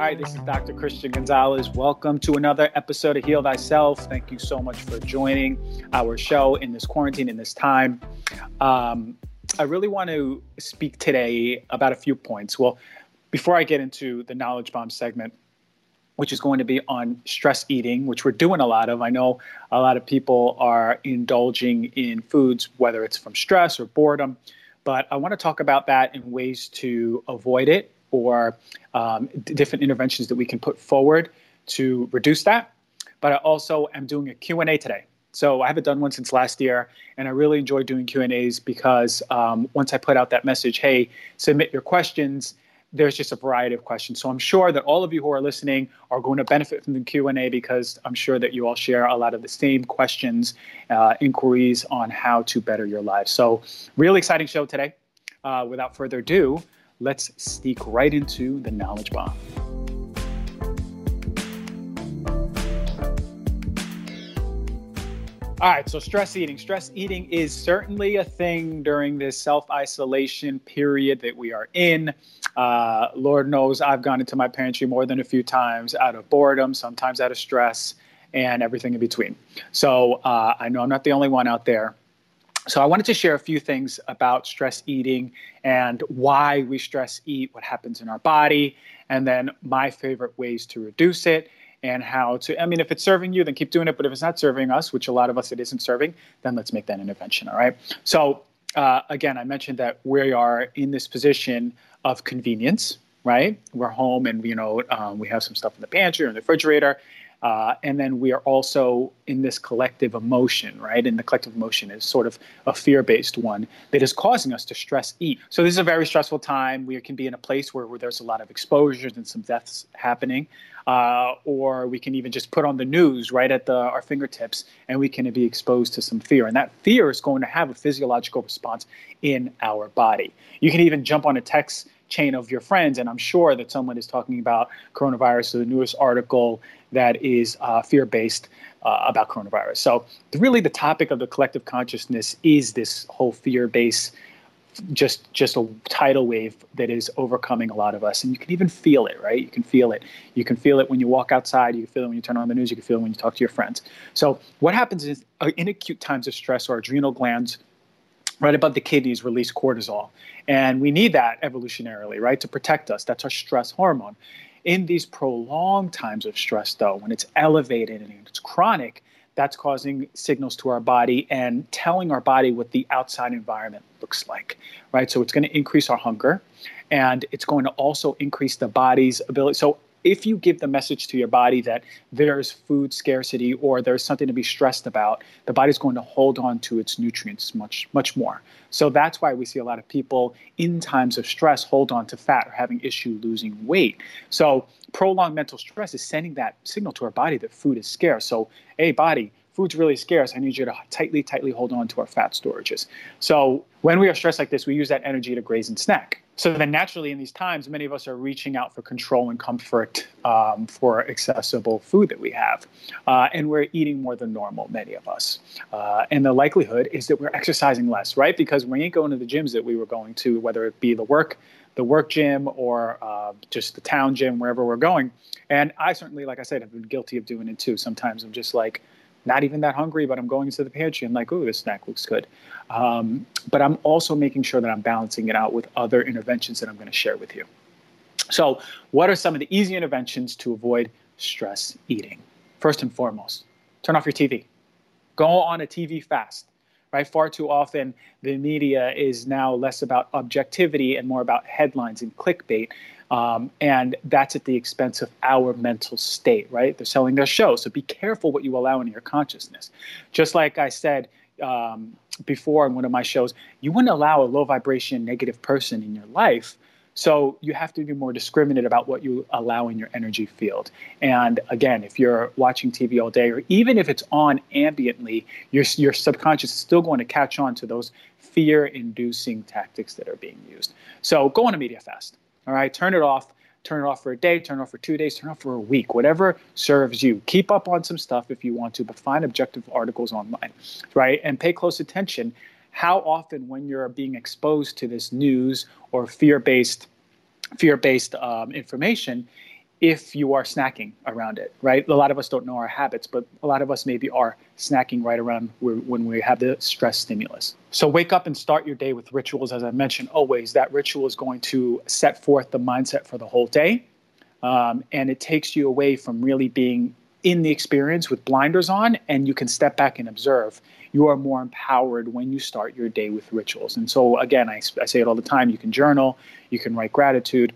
Hi, this is Dr. Christian Gonzalez. Welcome to another episode of Heal Thy Self. Thank you so much for joining our show in this quarantine, in this time. Um, I really want to speak today about a few points. Well, before I get into the knowledge bomb segment, which is going to be on stress eating, which we're doing a lot of. I know a lot of people are indulging in foods, whether it's from stress or boredom, but I want to talk about that in ways to avoid it or um, different interventions that we can put forward to reduce that. But I also am doing a Q&A today. So I haven't done one since last year, and I really enjoy doing Q and A's because um, once I put out that message, hey, submit your questions. There's just a variety of questions. So I'm sure that all of you who are listening are going to benefit from the Q and A because I'm sure that you all share a lot of the same questions, uh, inquiries on how to better your lives. So really exciting show today. Uh, without further ado, let's sneak right into the knowledge bomb. All right, so stress eating. Stress eating is certainly a thing during this self isolation period that we are in. Uh, Lord knows I've gone into my pantry more than a few times out of boredom, sometimes out of stress, and everything in between. So uh, I know I'm not the only one out there. So I wanted to share a few things about stress eating and why we stress eat, what happens in our body, and then my favorite ways to reduce it and how to. I mean, if it's serving you, then keep doing it. But if it's not serving us, which a lot of us it isn't serving, then let's make that intervention. All right. So uh, again, I mentioned that we are in this position of convenience, right? We're home and you know um, we have some stuff in the pantry or in the refrigerator, uh, and then we are also in this collective emotion, right? And the collective emotion is sort of a fear based one that is causing us to stress eat. So, this is a very stressful time. We can be in a place where, where there's a lot of exposures and some deaths happening. Uh, or we can even just put on the news right at the, our fingertips and we can be exposed to some fear. And that fear is going to have a physiological response in our body. You can even jump on a text chain of your friends, and I'm sure that someone is talking about coronavirus. So the newest article that is uh, fear based uh, about coronavirus. So, really, the topic of the collective consciousness is this whole fear based just just a tidal wave that is overcoming a lot of us and you can even feel it right you can feel it you can feel it when you walk outside you can feel it when you turn on the news you can feel it when you talk to your friends so what happens is uh, in acute times of stress our adrenal glands right above the kidneys release cortisol and we need that evolutionarily right to protect us that's our stress hormone in these prolonged times of stress, though, when it's elevated and it's chronic, that's causing signals to our body and telling our body what the outside environment looks like, right? So it's going to increase our hunger and it's going to also increase the body's ability. So if you give the message to your body that there's food scarcity or there's something to be stressed about, the body's going to hold on to its nutrients much, much more. So that's why we see a lot of people in times of stress hold on to fat or having issue losing weight. So prolonged mental stress is sending that signal to our body that food is scarce. So, hey, body, food's really scarce. I need you to tightly, tightly hold on to our fat storages. So when we are stressed like this, we use that energy to graze and snack. So then, naturally, in these times, many of us are reaching out for control and comfort um, for accessible food that we have. Uh, and we're eating more than normal, many of us. Uh, and the likelihood is that we're exercising less, right? Because we ain't going to the gyms that we were going to, whether it be the work, the work gym or uh, just the town gym, wherever we're going. And I certainly, like I said, have been guilty of doing it too. Sometimes I'm just like, not even that hungry, but I'm going into the pantry and like, oh, this snack looks good. Um, but I'm also making sure that I'm balancing it out with other interventions that I'm going to share with you. So, what are some of the easy interventions to avoid stress eating? First and foremost, turn off your TV. Go on a TV fast. Right? Far too often, the media is now less about objectivity and more about headlines and clickbait. Um, and that's at the expense of our mental state, right? They're selling their show. So be careful what you allow into your consciousness. Just like I said um, before in one of my shows, you wouldn't allow a low vibration, negative person in your life. So you have to be more discriminate about what you allow in your energy field. And again, if you're watching TV all day, or even if it's on ambiently, your, your subconscious is still going to catch on to those fear inducing tactics that are being used. So go on a media fast. All right, turn it off. Turn it off for a day, turn it off for two days, turn it off for a week, whatever serves you. Keep up on some stuff if you want to, but find objective articles online, right? And pay close attention how often when you're being exposed to this news or fear-based fear-based um, information if you are snacking around it, right? A lot of us don't know our habits, but a lot of us maybe are snacking right around when we have the stress stimulus. So wake up and start your day with rituals. As I mentioned, always that ritual is going to set forth the mindset for the whole day. Um, and it takes you away from really being in the experience with blinders on, and you can step back and observe. You are more empowered when you start your day with rituals. And so, again, I, I say it all the time you can journal, you can write gratitude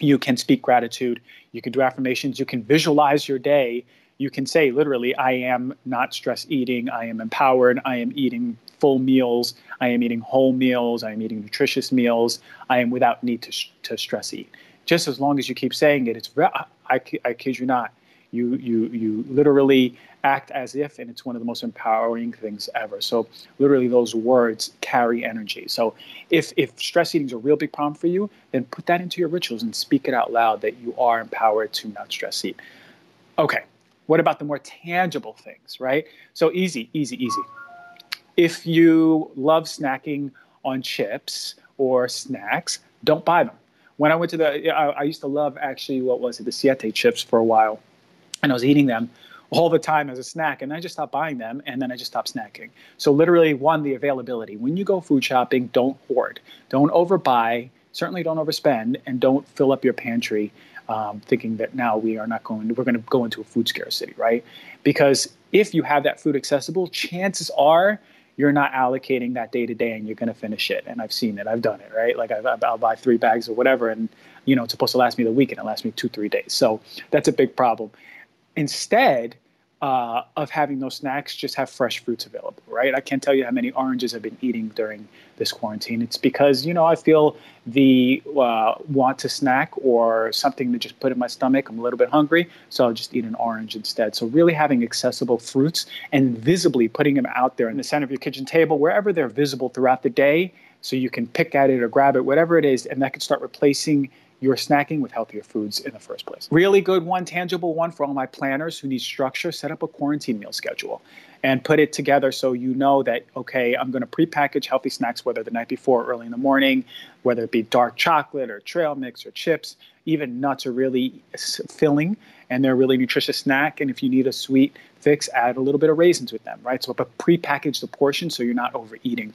you can speak gratitude, you can do affirmations, you can visualize your day. You can say literally, I am not stress eating, I am empowered, I am eating full meals, I am eating whole meals, I am eating nutritious meals, I am without need to, to stress eat. Just as long as you keep saying it, it's I, I kid you not, you you you literally act as if, and it's one of the most empowering things ever. So literally, those words carry energy. So if if stress eating is a real big problem for you, then put that into your rituals and speak it out loud that you are empowered to not stress eat. Okay, what about the more tangible things, right? So easy, easy, easy. If you love snacking on chips or snacks, don't buy them. When I went to the, I, I used to love actually what was it, the Siete chips for a while and I was eating them all the time as a snack and I just stopped buying them and then I just stopped snacking. So literally one the availability. When you go food shopping, don't hoard. Don't overbuy, certainly don't overspend and don't fill up your pantry um, thinking that now we are not going we're going to go into a food scarcity, right? Because if you have that food accessible, chances are you're not allocating that day to day and you're going to finish it. And I've seen it. I've done it, right? Like i will buy three bags or whatever and you know, it's supposed to last me the week and it lasts me two, three days. So that's a big problem instead uh, of having those snacks, just have fresh fruits available, right? I can't tell you how many oranges I've been eating during this quarantine. It's because, you know, I feel the uh, want to snack or something to just put in my stomach. I'm a little bit hungry, so I'll just eat an orange instead. So, really having accessible fruits and visibly putting them out there in the center of your kitchen table, wherever they're visible throughout the day, so you can pick at it or grab it, whatever it is, and that can start replacing you're snacking with healthier foods in the first place. Really good one, tangible one for all my planners who need structure. Set up a quarantine meal schedule and put it together so you know that, okay, I'm going to prepackage healthy snacks, whether the night before or early in the morning, whether it be dark chocolate or trail mix or chips. Even nuts are really filling and they're a really nutritious snack. And if you need a sweet fix, add a little bit of raisins with them, right? So, but prepackage the portion so you're not overeating.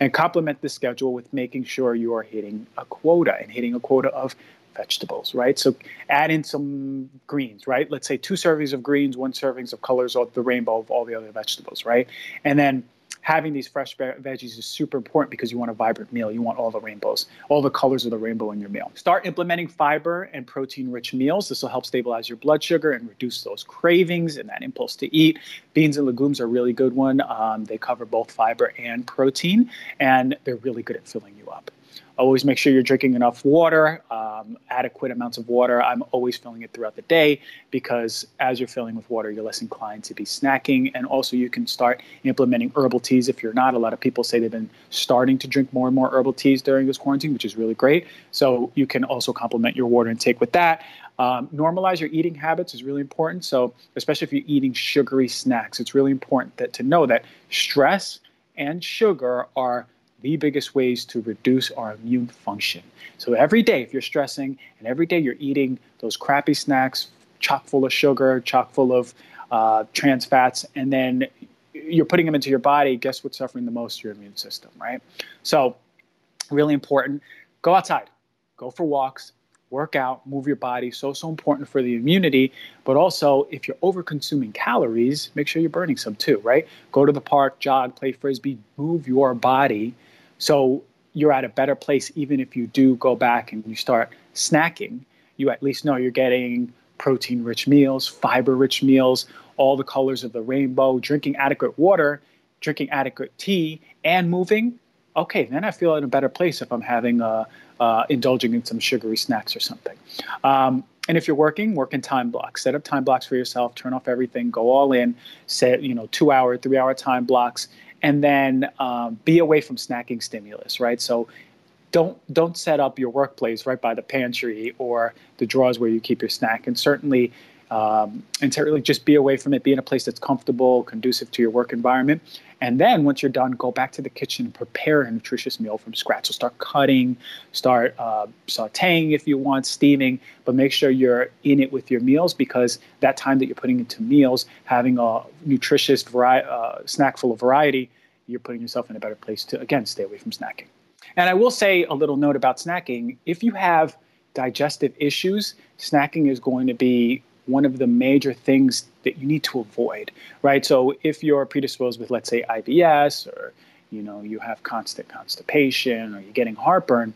And complement the schedule with making sure you are hitting a quota and hitting a quota of vegetables, right? So add in some greens, right? Let's say two servings of greens, one servings of colors of the rainbow of all the other vegetables, right? And then having these fresh veggies is super important because you want a vibrant meal. You want all the rainbows, all the colors of the rainbow in your meal. Start implementing fiber and protein rich meals. This will help stabilize your blood sugar and reduce those cravings and that impulse to eat. Beans and legumes are a really good one. Um, they cover both fiber and protein, and they're really good at filling you up. Always make sure you're drinking enough water, um, adequate amounts of water. I'm always filling it throughout the day because as you're filling with water, you're less inclined to be snacking. And also, you can start implementing herbal teas if you're not. A lot of people say they've been starting to drink more and more herbal teas during this quarantine, which is really great. So, you can also complement your water intake with that. Um, normalize your eating habits is really important. So, especially if you're eating sugary snacks, it's really important that, to know that stress and sugar are the biggest ways to reduce our immune function. So every day, if you're stressing and every day you're eating those crappy snacks, chock full of sugar, chock full of uh, trans fats, and then you're putting them into your body, guess what's suffering the most? Your immune system, right? So, really important. Go outside, go for walks, work out, move your body. So, so important for the immunity. But also, if you're over consuming calories, make sure you're burning some too, right? Go to the park, jog, play frisbee, move your body so you're at a better place even if you do go back and you start snacking. You at least know you're getting protein rich meals, fiber rich meals, all the colors of the rainbow, drinking adequate water, drinking adequate tea, and moving. Okay, then I feel in a better place if I'm having a, uh, indulging in some sugary snacks or something. Um, and if you're working, work in time blocks. Set up time blocks for yourself. Turn off everything. Go all in. Set you know two hour, three hour time blocks, and then um, be away from snacking stimulus, right? So don't don't set up your workplace right by the pantry or the drawers where you keep your snack, and certainly. Um, and certainly just be away from it. Be in a place that's comfortable, conducive to your work environment, And then once you're done, go back to the kitchen and prepare a nutritious meal from scratch. So start cutting, start uh, sauteing if you want, steaming, but make sure you're in it with your meals because that time that you're putting into meals, having a nutritious vari- uh, snack full of variety, you're putting yourself in a better place to, again, stay away from snacking. And I will say a little note about snacking. If you have digestive issues, snacking is going to be one of the major things that you need to avoid, right? So if you're predisposed with, let's say, IBS or you know you have constant constipation or you're getting heartburn,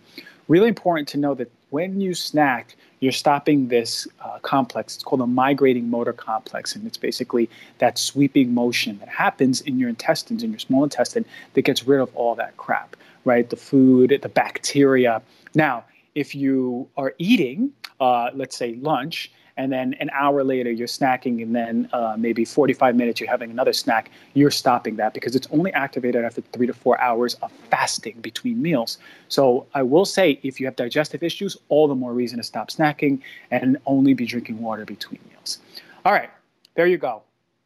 really important to know that when you snack, you're stopping this uh, complex. It's called a migrating motor complex, and it's basically that sweeping motion that happens in your intestines, in your small intestine, that gets rid of all that crap, right? The food, the bacteria. Now, if you are eating, uh, let's say lunch, and then an hour later you're snacking, and then uh, maybe 45 minutes you're having another snack, you're stopping that because it's only activated after three to four hours of fasting between meals. So I will say, if you have digestive issues, all the more reason to stop snacking and only be drinking water between meals. All right, there you go.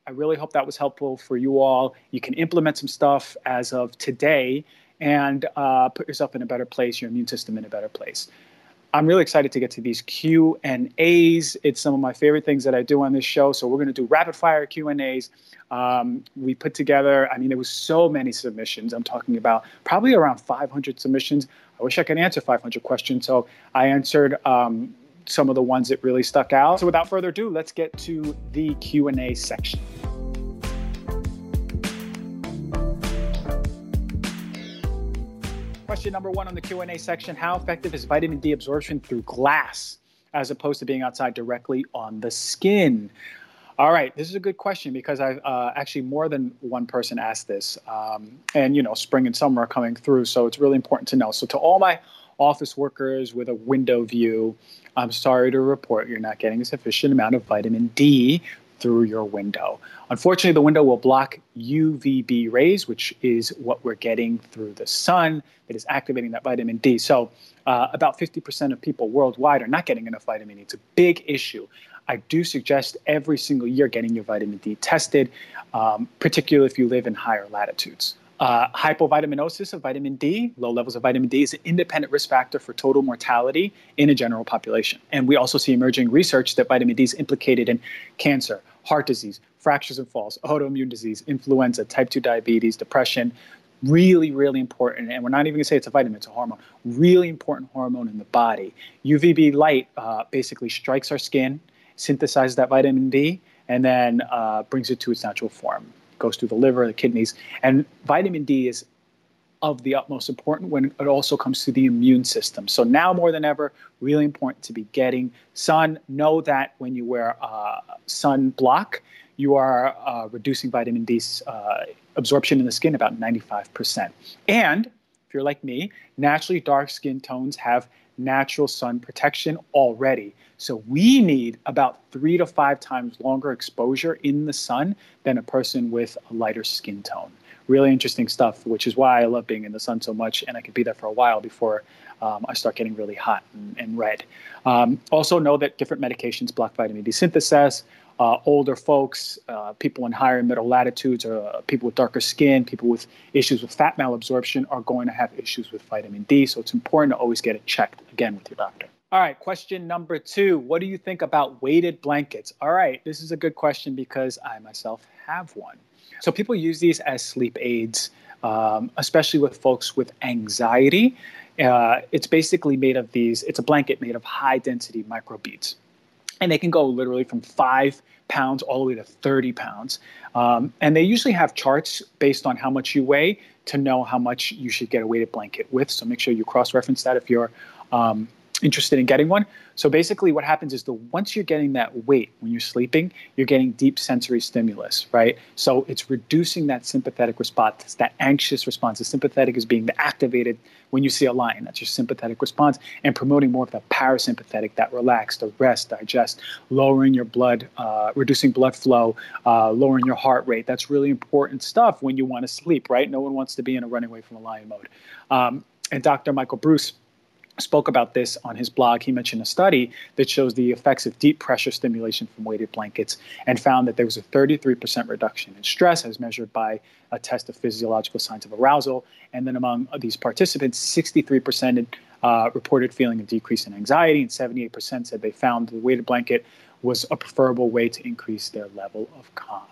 I really hope that was helpful for you all. You can implement some stuff as of today and uh, put yourself in a better place, your immune system in a better place. I'm really excited to get to these Q and A's. It's some of my favorite things that I do on this show. So we're going to do rapid fire Q and A's. Um, we put together. I mean, there was so many submissions. I'm talking about probably around 500 submissions. I wish I could answer 500 questions. So I answered um, some of the ones that really stuck out. So without further ado, let's get to the Q and A section. Question number one on the Q&A section. How effective is vitamin D absorption through glass as opposed to being outside directly on the skin? All right, this is a good question because I've uh, actually more than one person asked this. Um, and, you know, spring and summer are coming through, so it's really important to know. So, to all my office workers with a window view, I'm sorry to report you're not getting a sufficient amount of vitamin D through your window. Unfortunately, the window will block UVB rays, which is what we're getting through the sun that is activating that vitamin D. So, uh, about 50% of people worldwide are not getting enough vitamin D. It's a big issue. I do suggest every single year getting your vitamin D tested, um, particularly if you live in higher latitudes. Uh, hypovitaminosis of vitamin D, low levels of vitamin D, is an independent risk factor for total mortality in a general population. And we also see emerging research that vitamin D is implicated in cancer, heart disease, fractures and falls, autoimmune disease, influenza, type 2 diabetes, depression. Really, really important. And we're not even going to say it's a vitamin, it's a hormone. Really important hormone in the body. UVB light uh, basically strikes our skin, synthesizes that vitamin D, and then uh, brings it to its natural form. Goes through the liver, the kidneys. And vitamin D is of the utmost important when it also comes to the immune system. So now more than ever, really important to be getting sun. Know that when you wear uh, sun block, you are uh, reducing vitamin D uh, absorption in the skin about 95%. And if you're like me, naturally dark skin tones have natural sun protection already. So we need about three to five times longer exposure in the sun than a person with a lighter skin tone really interesting stuff, which is why I love being in the sun so much, and I could be there for a while before um, I start getting really hot and, and red. Um, also, know that different medications block vitamin D synthesis. Uh, older folks, uh, people in higher and middle latitudes, or uh, people with darker skin, people with issues with fat malabsorption are going to have issues with vitamin D. So it's important to always get it checked again with your doctor. All right, question number two. What do you think about weighted blankets? All right, this is a good question because I myself have one. So people use these as sleep aids, um, especially with folks with anxiety. Uh, it's basically made of these, it's a blanket made of high density microbeads. And they can go literally from five pounds all the way to 30 pounds. Um, and they usually have charts based on how much you weigh to know how much you should get a weighted blanket with. So make sure you cross reference that if you're um, interested in getting one. So basically, what happens is the once you're getting that weight when you're sleeping, you're getting deep sensory stimulus, right? So it's reducing that sympathetic response, that anxious response. The sympathetic is being activated when you see a lion. That's your sympathetic response, and promoting more of the parasympathetic, that relax, the rest, digest, lowering your blood, uh, reducing blood flow, uh, lowering your heart rate. That's really important stuff when you want to sleep, right? No one wants to be in a running away from a lion mode. Um, and Dr. Michael Breus spoke about this on his blog. He mentioned a study that shows the effects of deep pressure stimulation from weighted blankets and found that there was a 33% reduction in stress as measured by a test of physiological signs of arousal. And then among these participants, 63% uh, reported feeling a decrease in anxiety, and 78% said they found the weighted blanket was a preferable way to increase their level of calm.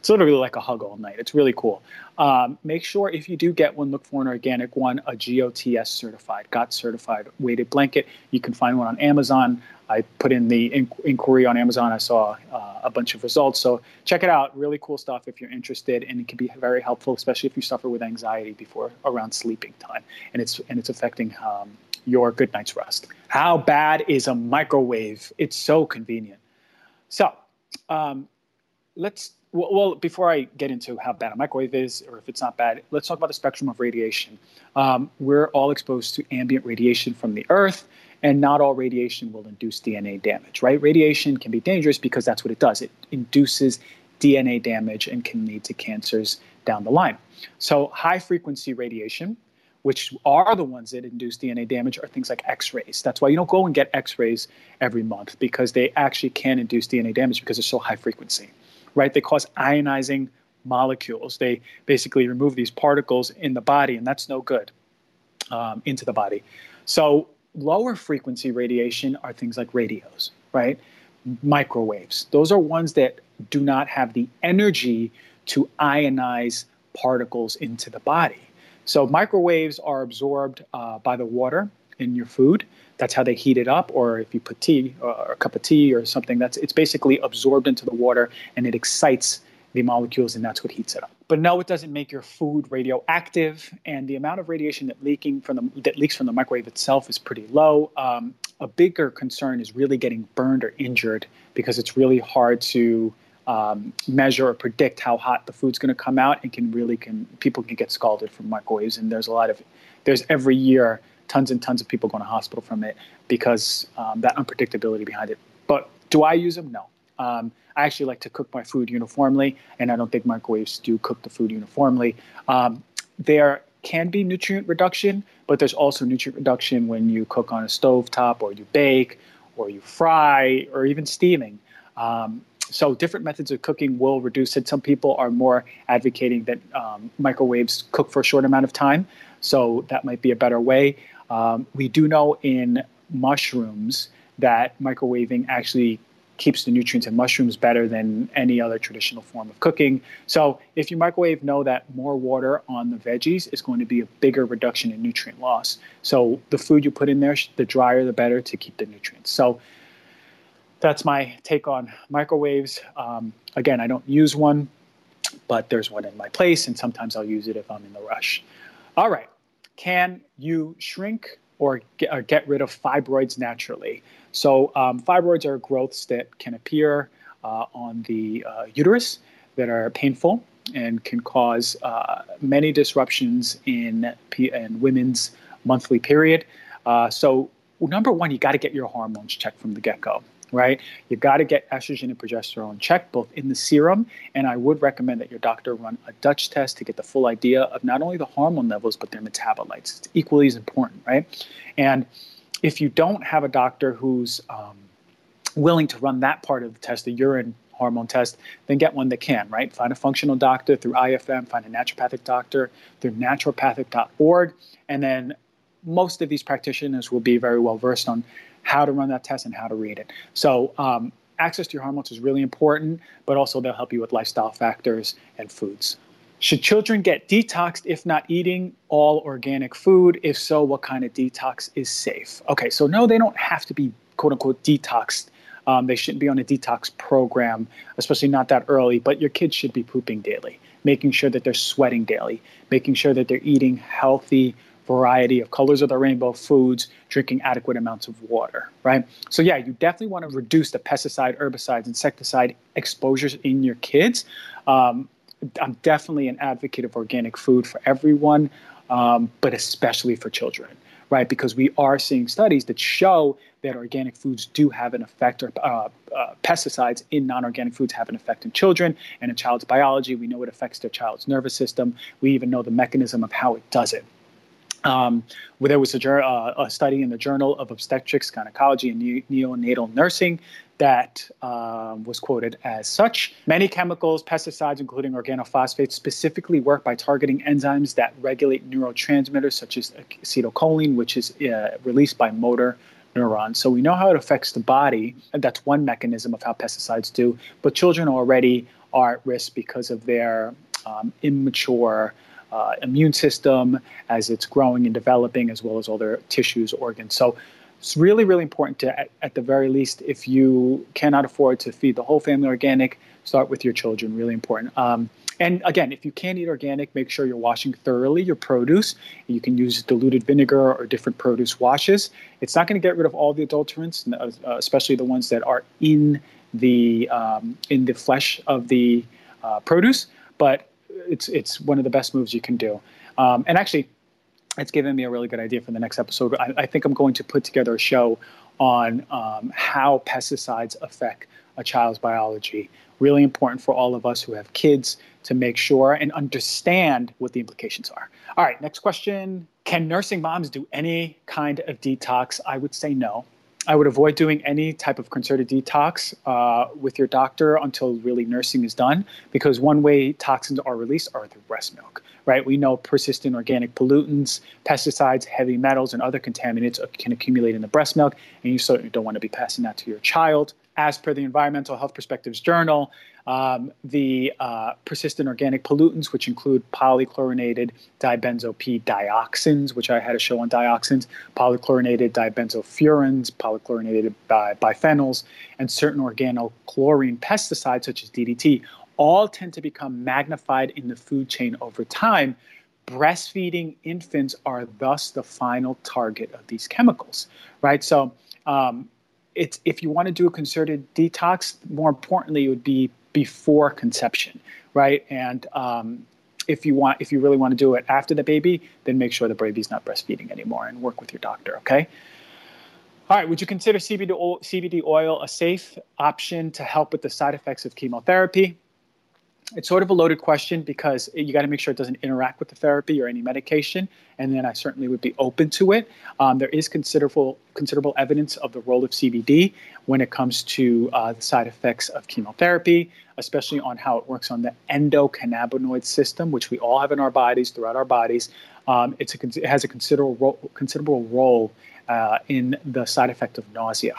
It's literally like a hug all night. It's really cool. Um, make sure if you do get one, look for an organic one, a GOTS certified, GOT certified weighted blanket. You can find one on Amazon. I put in the in- inquiry on Amazon. I saw uh, a bunch of results. So check it out. Really cool stuff if you're interested, and it can be very helpful, especially if you suffer with anxiety before around sleeping time, and it's and it's affecting um, your good night's rest. How bad is a microwave? It's so convenient. So um, let's well, before I get into how bad a microwave is or if it's not bad, let's talk about the spectrum of radiation. Um, we're all exposed to ambient radiation from the Earth, and not all radiation will induce DNA damage, right? Radiation can be dangerous because that's what it does. It induces DNA damage and can lead to cancers down the line. So, high frequency radiation, which are the ones that induce DNA damage, are things like X rays. That's why you don't go and get X rays every month because they actually can induce DNA damage because they're so high frequency right? They cause ionizing molecules. They basically remove these particles in the body, and that's no good um, into the body. So, lower frequency radiation are things like radios, right? Microwaves. Those are ones that do not have the energy to ionize particles into the body. So, microwaves are absorbed uh, by the water in your food. That's how they heat it up. Or if you put tea or a cup of tea or something, that's it's basically absorbed into the water and it excites the molecules and that's what heats it up. But no, it doesn't make your food radioactive, and the amount of radiation that leaking from the that leaks from the microwave itself is pretty low. Um, a bigger concern is really getting burned or injured because it's really hard to um, measure or predict how hot the food's going to come out, and can really can people can get scalded from microwaves. And there's a lot of there's every year tons and tons of people going to hospital from it because um, that unpredictability behind it. But do I use them? No. Um, I actually like to cook my food uniformly, and I don't think microwaves do cook the food uniformly. Um, there can be nutrient reduction, but there's also nutrient reduction when you cook on a stove top, or you bake, or you fry, or even steaming. Um, so different methods of cooking will reduce it. Some people are more advocating that um, microwaves cook for a short amount of time, so that might be a better way. Um, we do know in mushrooms that microwaving actually keeps the nutrients in mushrooms better than any other traditional form of cooking. So if you microwave, know that more water on the veggies is going to be a bigger reduction in nutrient loss. So the food you put in there, the drier the better to keep the nutrients. So that's my take on microwaves. Um, again, I don't use one, but there's one in my place, and sometimes I'll use it if I'm in the rush. All right, can you shrink or get, or get rid of fibroids naturally? So, um, fibroids are growths that can appear uh, on the uh, uterus that are painful and can cause uh, many disruptions in, in women's monthly period. Uh, so, number one, you got to get your hormones checked from the get go right? You've got to get estrogen and progesterone checked both in the serum, and I would recommend that your doctor run a Dutch test to get the full idea of not only the hormone levels but their metabolites. It's equally as important, right? And if you don't have a doctor who's um, willing to run that part of the test, the urine hormone test, then get one that can, right? Find a functional doctor through IFM, find a naturopathic doctor through naturopathic.org, and then most of these practitioners will be very well versed on how to run that test and how to read it. So um, access to your hormones is really important, but also they'll help you with lifestyle factors and foods. Should children get detoxed if not eating all organic food? If so, what kind of detox is safe? Okay, so no, they don't have to be quote unquote detoxed. Um, they shouldn't be on a detox program, especially not that early, but your kids should be pooping daily, making sure that they're sweating daily, making sure that they're eating healthy, variety of colors of the rainbow foods, drinking adequate amounts of water, right? So, yeah, you definitely want to reduce the pesticide, herbicides, insecticide exposures in your kids. Um, I'm definitely an advocate of organic food for everyone, um, but especially for children, right? Because we are seeing studies that show that organic foods do have an effect, or uh, uh, pesticides in non organic foods have an effect in children and a child's biology. We know it affects their child's nervous system. We even know the mechanism of how it does it. Um, where there was a, uh, a, study in the Journal of Obstetrics, Gynecology, and Neonatal Nursing that um, was quoted as such. Many chemicals, pesticides, including organophosphates, specifically work by targeting enzymes that regulate neurotransmitters such as acetylcholine, which is uh, released by motor neurons. So we know how it affects the body. That's one mechanism of how pesticides do. But children already are at risk because of their um, immature uh, immune system as it's growing and developing, as well as all their tissues, organs. So it's really, really important to, at, at, the very least, if you cannot afford to feed the whole family organic, start with your children. Really important. Um, and again, if you can't eat organic, make sure you're washing thoroughly your produce. You can use diluted vinegar or different produce washes. It's not going to get rid of all the adulterants, uh, especially the ones that are in the um, in the flesh of the uh, produce, but it's it's one of the best moves you can do. Um, and actually, it's given me a really good idea for the next episode. I, I think I'm going to put together a show on um, how pesticides affect a child's biology. Really important for all of us who have kids to make sure and understand what the implications are. All right, next question. Can nursing moms do any kind of detox? I would say no. I would avoid doing any type of concerted detox uh, with your doctor until really nursing is done, because one way toxins are released are through breast milk, right? We know persistent organic pollutants, pesticides, heavy metals, and other contaminants can accumulate in the breast milk, and you certainly don't want to be passing that to your child. As per the Environmental Health Perspectives Journal, um, the uh, persistent organic pollutants, which include polychlorinated dibenzo P dioxins, which I had a show on dioxins, polychlorinated dibenzofurans, polychlorinated bi- biphenyls, and certain organochlorine pesticides such as DDT, all tend to become magnified in the food chain over time. Breastfeeding infants are thus the final target of these chemicals, right? So, um, it's if you want to do a concerted detox, more importantly, it would be before conception, right? And um, if you want, if you really want to do it after the baby, then make sure the baby's not breastfeeding anymore and work with your doctor. Okay. All right. Would you consider CBD oil, CBD oil a safe option to help with the side effects of chemotherapy? It's sort of a loaded question because you got to make sure it doesn't interact with the therapy or any medication, and then I certainly would be open to it. Um, there is considerable considerable evidence of the role of CBD when it comes to uh, the side effects of chemotherapy, especially on how it works on the endocannabinoid system, which we all have in our bodies throughout our bodies. Um, a, it has a considerable considerable role uh, in the side effect of nausea.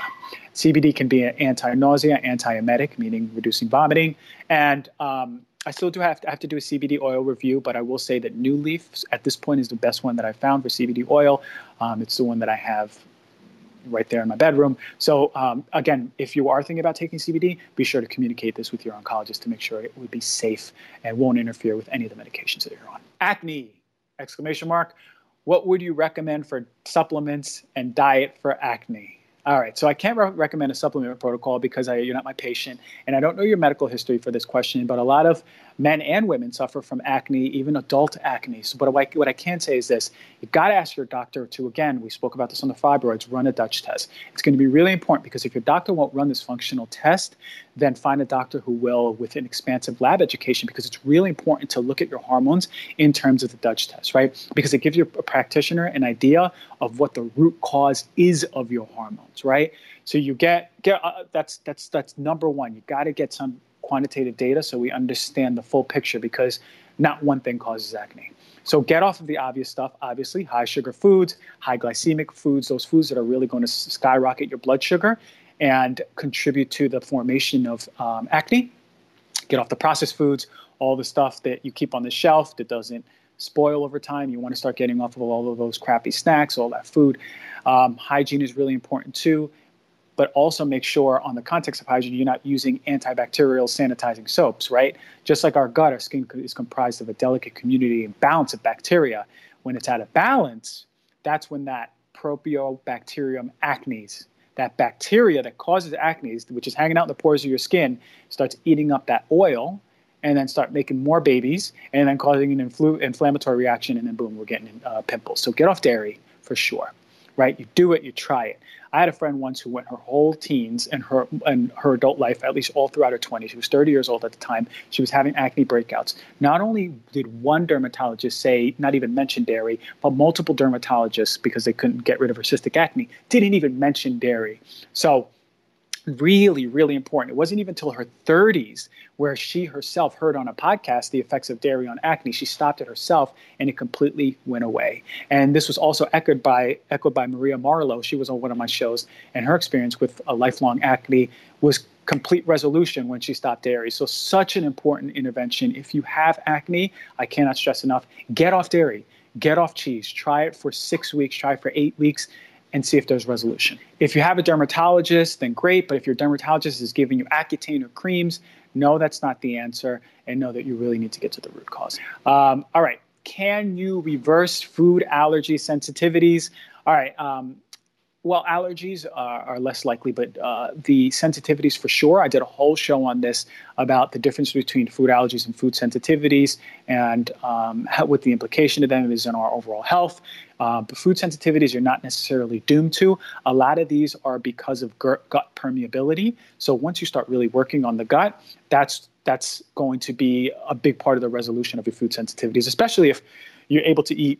CBD can be an anti-nausea, anti-emetic, meaning reducing vomiting, and um, I still do have to, have to do a CBD oil review, but I will say that NuLeaf at this point is the best one that I've found for CBD oil. Um, it's the one that I have right there in my bedroom. So um, again, if you are thinking about taking CBD, be sure to communicate this with your oncologist to make sure it would be safe and won't interfere with any of the medications that you're on. Acne! Exclamation mark. What would you recommend for supplements and diet for acne? All right, so I can't re- recommend a supplement protocol because I, you're not my patient, and I don't know your medical history for this question. But a lot of men and women suffer from acne, even adult acne. So, what I, what I can say is this: you've got to ask your doctor to. Again, we spoke about this on the fibroids. Run a Dutch test. It's going to be really important because if your doctor won't run this functional test, then find a doctor who will with an expansive lab education because it's really important to look at your hormones in terms of the Dutch test, right? Because it gives your practitioner an idea of what the root cause is of your hormones, right? So you get get uh, that's that's that's number one. You got to get some quantitative data so we understand the full picture because not one thing causes acne. So get off of the obvious stuff, obviously, high sugar foods, high glycemic foods, those foods that are really going to skyrocket your blood sugar and contribute to the formation of um, acne. Get off the processed foods, all the stuff that you keep on the shelf that doesn't spoil over time. You want to start getting off of all of those crappy snacks, all that food. Um, hygiene is really important too, but also make sure on the context of hygiene, you're not using antibacterial sanitizing soaps, right? Just like our gut, our skin is comprised of a delicate community and balance of bacteria. When it's out of balance, that's when that Propionibacterium acnes that bacteria that causes acne, which is hanging out in the pores of your skin, starts eating up that oil and then start making more babies and then causing an influ- inflammatory reaction and then boom we're getting uh, pimples so get off dairy for sure right? You do it, you try it. I had a friend once who went her whole teens and her and her adult life, at least all throughout her 20s. She was 30 years old at the time. She was having acne breakouts. Not only did one dermatologist say, not even mention dairy, but multiple dermatologists, because they couldn't get rid of her cystic acne, didn't even mention dairy. So really, really important. It wasn't even until her 30s where she herself heard on a podcast the effects of dairy on acne. She stopped it herself, and it completely went away. And this was also echoed by echoed by Maria Marlowe. She was on one of my shows, and her experience with a lifelong acne was complete resolution when she stopped dairy. So such an important intervention. If you have acne, I cannot stress enough, get off dairy. Get off cheese. Try it for six weeks. Try it for eight weeks and see if there's resolution. If you have a dermatologist, then great. But if your dermatologist is giving you Accutane or creams, no, that's not the answer, and know that you really need to get to the root cause. Um, all right. Can you reverse food allergy sensitivities? All right. Um, well, allergies are, are, less likely, but uh, the sensitivities for sure. I did a whole show on this about the difference between food allergies and food sensitivities and um, how, what the implication of them is in our overall health. Uh, but food sensitivities you're not necessarily doomed to. A lot of these are because of gut permeability. So once you start really working on the gut, that's that's going to be a big part of the resolution of your food sensitivities, especially if you're able to eat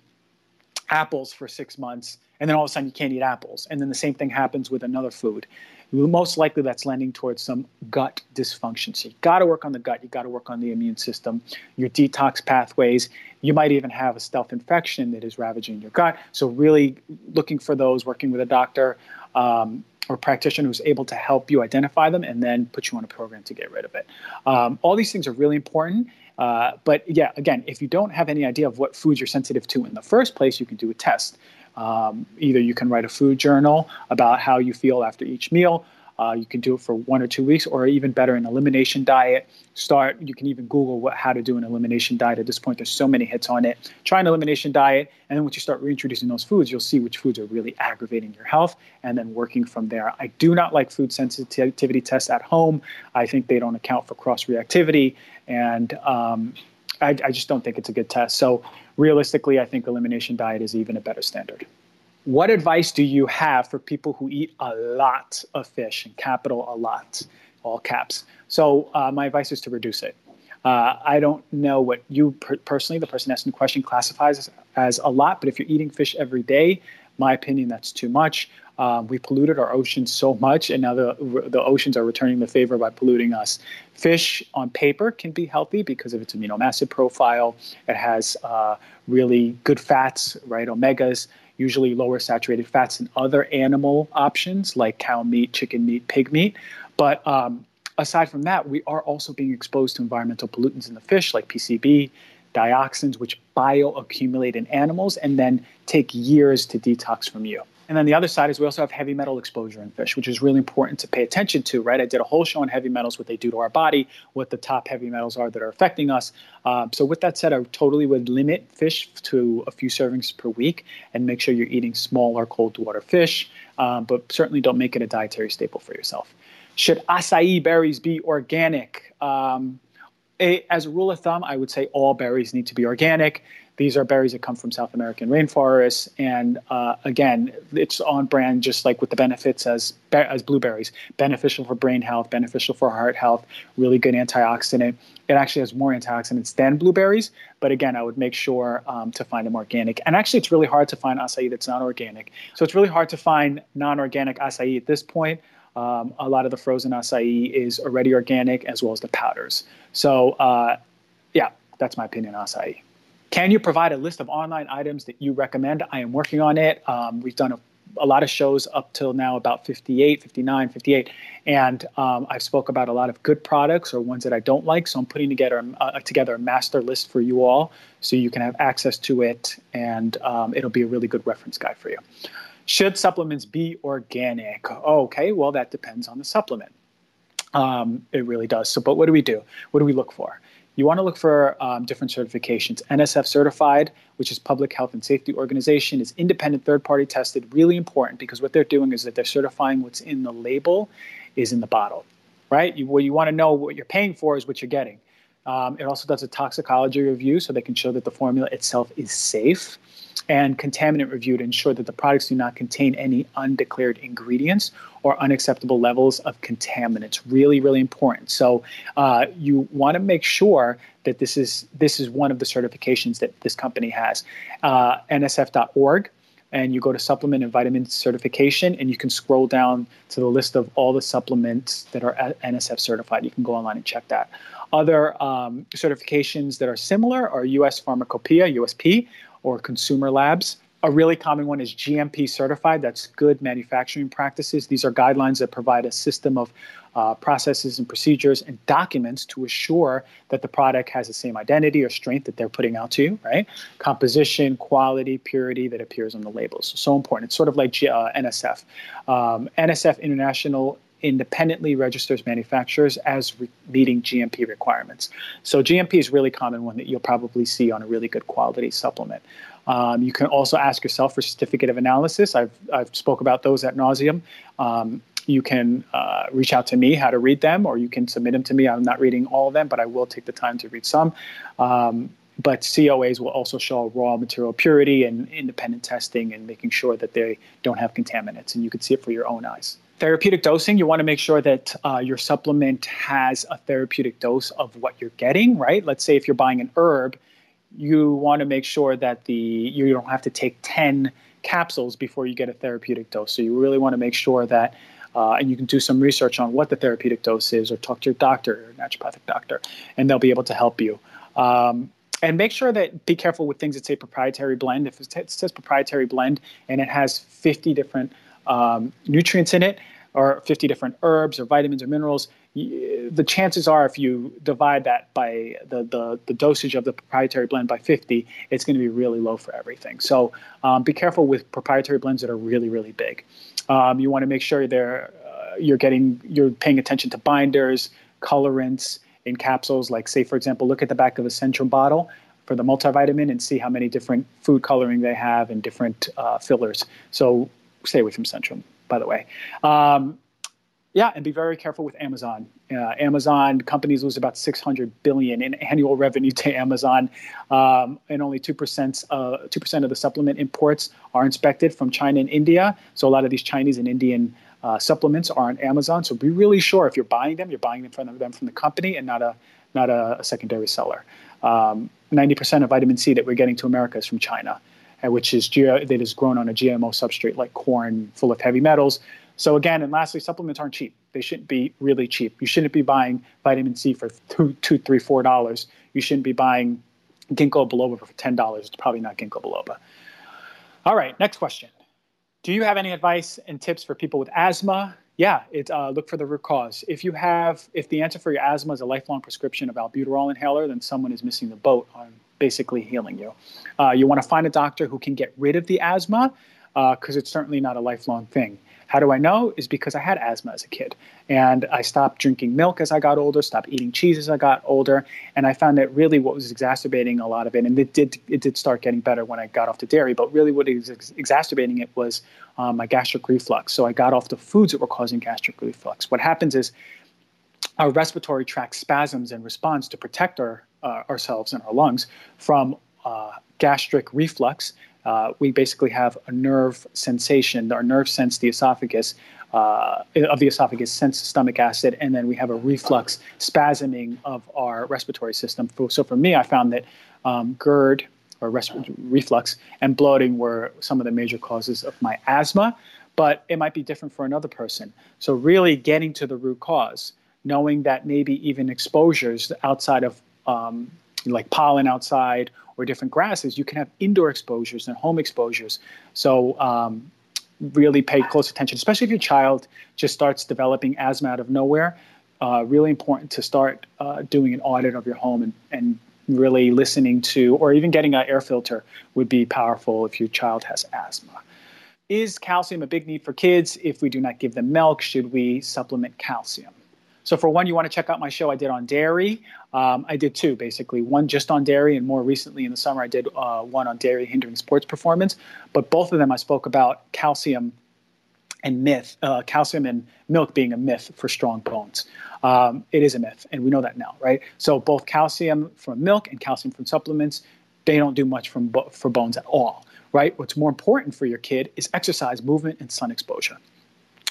apples for six months and then all of a sudden you can't eat apples. And then the same thing happens with another food. Most likely that's lending towards some gut dysfunction. So you got to work on the gut, you got to work on the immune system, your detox pathways. You might even have a stealth infection that is ravaging your gut. So, really looking for those, working with a doctor. Um, or practitioner who's able to help you identify them and then put you on a program to get rid of it. Um, all these things are really important. Uh, but yeah, again, if you don't have any idea of what foods you're sensitive to in the first place, you can do a test. Um, either you can write a food journal about how you feel after each meal. Uh, you can do it for one or two weeks, or even better, an elimination diet. Start. You can even Google what, how to do an elimination diet. At this point, there's so many hits on it. Try an elimination diet, and then once you start reintroducing those foods, you'll see which foods are really aggravating your health, and then working from there. I do not like food sensitivity tests at home. I think they don't account for cross reactivity, and um, I, I just don't think it's a good test. So realistically, I think elimination diet is even a better standard. What advice do you have for people who eat a lot of fish, and capital a lot, all caps? So uh, my advice is to reduce it. Uh, I don't know what you per- personally, the person asking the question, classifies as, as, a lot, but if you're eating fish every day, my opinion, that's too much. Um, we polluted our oceans so much, and now the the oceans are returning the favor by polluting us. Fish on paper can be healthy because of its amino acid profile. It has uh, really good fats, right? Omegas, usually lower saturated fats than other animal options like cow meat, chicken meat, pig meat. But um, aside from that, we are also being exposed to environmental pollutants in the fish like PCB, dioxins, which bioaccumulate in animals and then take years to detox from you. And then the other side is we also have heavy metal exposure in fish, which is really important to pay attention to, right? I did a whole show on heavy metals, what they do to our body, what the top heavy metals are that are affecting us. Um, so, with that said, I totally would limit fish to a few servings per week and make sure you're eating smaller cold water fish, um, but certainly don't make it a dietary staple for yourself. Should acai berries be organic? Um, a, as a rule of thumb, I would say all berries need to be organic. These are berries that come from South American rainforests, and uh, again, it's on brand, just like with the benefits as as blueberries. Beneficial for brain health, beneficial for heart health, really good antioxidant. It actually has more antioxidants than blueberries, but again, I would make sure um, to find them organic. And actually, it's really hard to find acai that's not organic. So it's really hard to find non-organic acai at this point. Um, a lot of the frozen acai is already organic, as well as the powders. So, uh, yeah, that's my opinion on acai. Can you provide a list of online items that you recommend? I am working on it. Um, we've done a, a, lot of shows up till now, about 58, 59, 58. And um, I've spoke about a lot of good products or ones that I don't like. So I'm putting together, uh, together a master list for you all so you can have access to it. And um, it'll be a really good reference guide for you. Should supplements be organic? Okay, well, that depends on the supplement. Um, it really does. So, but what do we do? What do we look for? You want to look for um, different certifications. NSF certified, which is Public Health and Safety Organization, is independent, third-party tested. Really important because what they're doing is that they're certifying what's in the label is in the bottle, right? You, what you want to know what you're paying for is what you're getting. Um, it also does a toxicology review so they can show that the formula itself is safe. And contaminant review to ensure that the products do not contain any undeclared ingredients or unacceptable levels of contaminants. Really, really important. So uh, you want to make sure that this is this is one of the certifications that this company has. Uh, NSF.org and you go to supplement and vitamin certification and you can scroll down to the list of all the supplements that are NSF certified. You can go online and check that. Other um, certifications that are similar are US Pharmacopoeia, USP, or Consumer Labs. A really common one is GMP certified. That's good manufacturing practices. These are guidelines that provide a system of uh, processes and procedures and documents to assure that the product has the same identity or strength that they're putting out to you, right? Composition, quality, purity that appears on the labels. So, important. It's sort of like uh, NSF. Um, NSF International independently registers manufacturers as re- meeting GMP requirements. So GMP is really common one that you'll probably see on a really good quality supplement. Um, you can also ask yourself for certificate of analysis. I've, I've spoke about those at nauseum. Um, you can uh, reach out to me how to read them, or you can submit them to me. I'm not reading all of them, but I will take the time to read some. Um, but COAs will also show raw material purity and independent testing and making sure that they don't have contaminants, and you can see it for your own eyes. Therapeutic dosing, you want to make sure that uh, your supplement has a therapeutic dose of what you're getting, right? Let's say if you're buying an herb, you want to make sure that the you don't have to take 10 capsules before you get a therapeutic dose. So you really want to make sure that uh, and you can do some research on what the therapeutic dose is, or talk to your doctor, or naturopathic doctor, and they'll be able to help you. Um, and make sure that be careful with things that say proprietary blend. If it says proprietary blend and it has 50 different um, nutrients in it, or 50 different herbs or vitamins or minerals, the chances are if you divide that by the, the, the dosage of the proprietary blend by 50, it's going to be really low for everything. So um, be careful with proprietary blends that are really, really big. Um, you want to make sure they're, uh, you're getting, you're paying attention to binders, colorants in capsules. Like say, for example, look at the back of a Centrum bottle for the multivitamin and see how many different food coloring they have and different uh, fillers. So stay away from Centrum by the way. Um, yeah, and be very careful with Amazon. Uh, Amazon companies lose about 600 billion in annual revenue to Amazon, um, and only two percent uh, two percent of the supplement imports are inspected from China and India. So a lot of these Chinese and Indian uh, supplements are on Amazon. So be really sure if you're buying them, you're buying them from them from the company and not a not a, a secondary seller. Um, 90% of vitamin C that we're getting to America is from China. Uh, which is that is grown on a GMO substrate like corn, full of heavy metals. So again, and lastly, supplements aren't cheap. They shouldn't be really cheap. You shouldn't be buying vitamin C for two, two, three, four dollars. You shouldn't be buying ginkgo biloba for ten dollars. It's probably not ginkgo biloba. All right, next question. Do you have any advice and tips for people with asthma? Yeah, it, uh, look for the root cause. If you have, if the answer for your asthma is a lifelong prescription of albuterol inhaler, then someone is missing the boat on basically healing you. Uh, you want to find a doctor who can get rid of the asthma because uh, it's certainly not a lifelong thing. How do I know? Is because I had asthma as a kid. And I stopped drinking milk as I got older, stopped eating cheese as I got older. And I found that really what was exacerbating a lot of it, and it did, it did start getting better when I got off the dairy, but really what is ex- exacerbating it was um, my gastric reflux. So I got off the foods that were causing gastric reflux. What happens is our respiratory tract spasms in response to protect our uh, ourselves and our lungs from uh, gastric reflux. Uh, we basically have a nerve sensation. Our nerve sense the esophagus uh, of the esophagus sense stomach acid, and then we have a reflux spasming of our respiratory system. So for me, I found that um, GERD or respiratory reflux and bloating were some of the major causes of my asthma. But it might be different for another person. So really getting to the root cause knowing that maybe even exposures outside of um, like pollen outside or different grasses, you can have indoor exposures and home exposures. So um, really pay close attention, especially if your child just starts developing asthma out of nowhere. Uh, really important to start uh, doing an audit of your home and, and really listening to, or even getting an air filter would be powerful if your child has asthma. Is calcium a big need for kids? If we do not give them milk, should we supplement calcium? So for one, you want to check out my show I did on dairy. Um, I did two basically, one just on dairy, and more recently in the summer I did uh, one on dairy hindering sports performance. But both of them I spoke about calcium and myth, uh, calcium and milk being a myth for strong bones. Um, it is a myth, and we know that now, right? So both calcium from milk and calcium from supplements, they don't do much from for bones at all right? What's more important for your kid is exercise, movement, and sun exposure.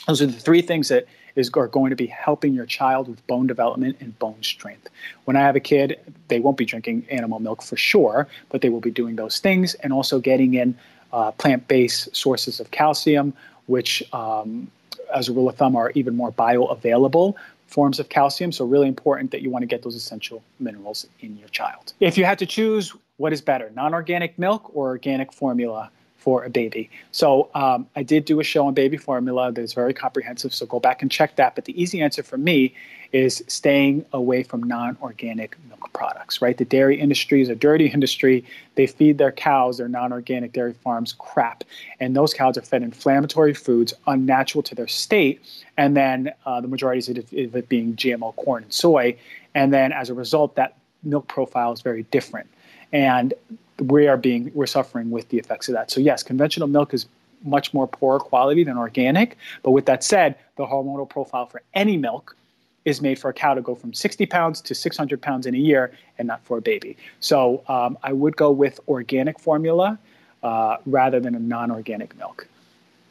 Those are the three things that is are going to be helping your child with bone development and bone strength. When I have a kid, they won't be drinking animal milk for sure, but they will be doing those things and also getting in uh, plant-based sources of calcium, which, um, as a rule of thumb, are even more bioavailable forms of calcium. So really important that you want to get those essential minerals in your child. If you had to choose, what is better, non-organic milk or organic formula? For a baby. So um, I did do a show on baby formula that's very comprehensive. So go back and check that. But the easy answer for me is staying away from non-organic milk products. Right, the dairy industry is a dirty industry. They feed their cows, their non-organic dairy farms, crap, and those cows are fed inflammatory foods, unnatural to their state, and then uh, the majority of it, of it being GMO corn and soy, and then as a result, that milk profile is very different. And we are being we're suffering with the effects of that. So yes, conventional milk is much more poor quality than organic. But with that said, the hormonal profile for any milk is made for a cow to go from 60 pounds to 600 pounds in a year and not for a baby. So um, I would go with organic formula uh, rather than a non organic milk.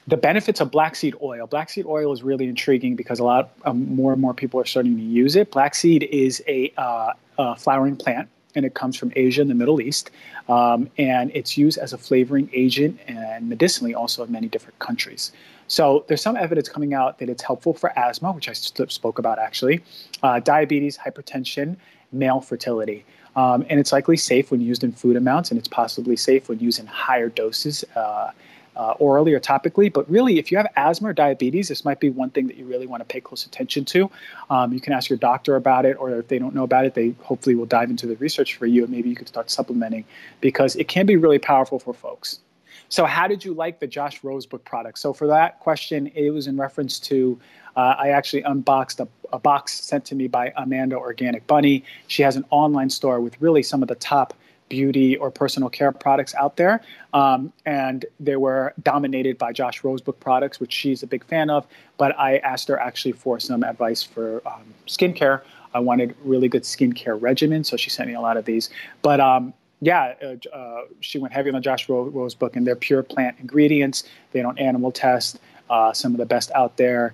The benefits of black seed oil. Black seed oil is really intriguing because a lot um, more and more people are starting to use it. Black seed is a, uh, a flowering plant and it comes from Asia and the Middle East. Um, and it's used as a flavoring agent and medicinally also in many different countries. So there's some evidence coming out that it's helpful for asthma, which I spoke about actually, uh, diabetes, hypertension, male fertility. Um, and it's likely safe when used in food amounts, and it's possibly safe when used in higher doses. Uh, uh, orally or topically. But really, if you have asthma or diabetes, this might be one thing that you really want to pay close attention to. Um, you can ask your doctor about it, or if they don't know about it, they hopefully will dive into the research for you, and maybe you could start supplementing because it can be really powerful for folks. So, how did you like the Josh Rosebrook product? So, for that question, it was in reference to uh, I actually unboxed a, a box sent to me by Amanda Organic Bunny. She has an online store with really some of the top beauty or personal care products out there. Um, and they were dominated by Josh Rosebrook products, which she's a big fan of. But I asked her actually for some advice for um, skincare. I wanted really good skincare regimen, so she sent me a lot of these. But um, yeah, uh, uh, she went heavy on the Josh Rosebrook, and they're pure plant ingredients. They don't animal test. Uh, some of the best out there.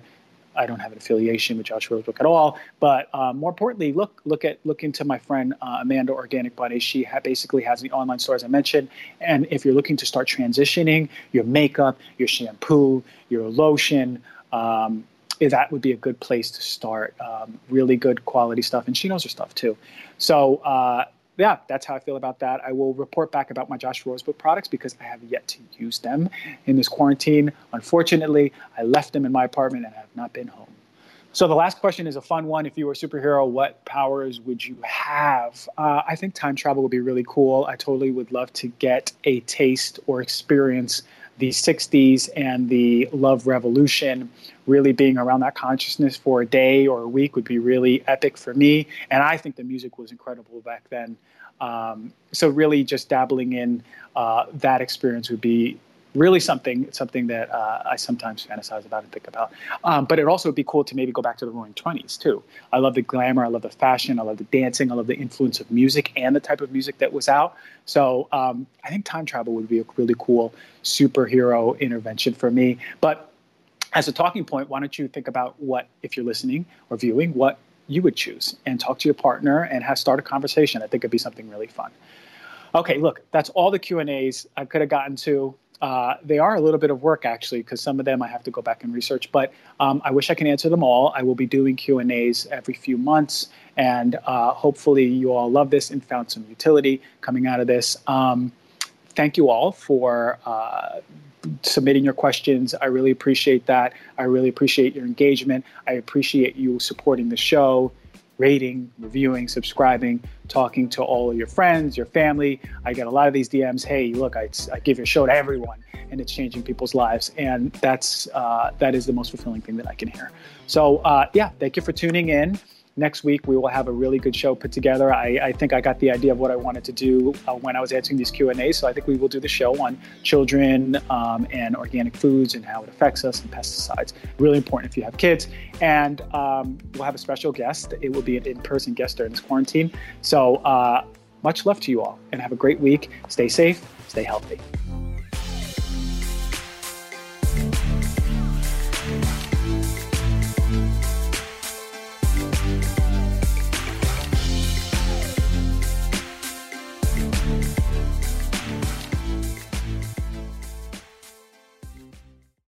I don't have an affiliation with Josh Rosebrook at all. But um, more importantly, look look at look into my friend uh, Amanda Organic Bunny. She ha- basically has the online store as I mentioned. And if you're looking to start transitioning your makeup, your shampoo, your lotion. Um, that would be a good place to start. Um, really good quality stuff, and she knows her stuff too. So uh, yeah, that's how I feel about that. I will report back about my Josh Rosebrook products because I have yet to use them in this quarantine. Unfortunately, I left them in my apartment and I have not been home. So the last question is a fun one. If you were a superhero, what powers would you have? Uh, I think time travel would be really cool. I totally would love to get a taste or experience the 60s and the love revolution really being around that consciousness for a day or a week would be really epic for me. And i think the music was incredible back then. Um, so really just dabbling in uh, that experience would be really something something that uh, I sometimes fantasize about and think about. Um, but it also would be cool to maybe go back to the Roaring Twenties too. I love the glamour, I love the fashion, I love the dancing, I love the influence of music and the type of music that was out. So um, I think time travel would be a really cool superhero intervention for me. But as a talking point, why don't you think about what, if you're listening or viewing, what you would choose and talk to your partner and have start a conversation. I think it'd be something really fun. Okay, look, that's all the Q and A's I could have gotten to. Uh, they are a little bit of work actually because some of them I have to go back and research. But um, I wish I can answer them all. I will be doing Q and A's every few months, and uh, hopefully you all love this and found some utility coming out of this. Um, thank you all for uh, submitting your questions. I really appreciate that. I really appreciate your engagement. I appreciate you supporting the show rating, reviewing, subscribing, talking to all of your friends, your family. I get a lot of these DMs. Hey, look, I, I give your show to everyone, and it's changing people's lives, and that's uh, that is the most fulfilling thing that I can hear. So uh, yeah, thank you for tuning in next week we will have a really good show put together. I, I think I got the idea of what I wanted to do uh, when I was answering these Q and A. So I think we will do the show on children um, and organic foods and how it affects us and pesticides. Really important if you have kids. And um, we'll have a special guest. It will be an in-person guest during this quarantine. So uh, much love to you all, and have a great week. Stay safe. Stay healthy.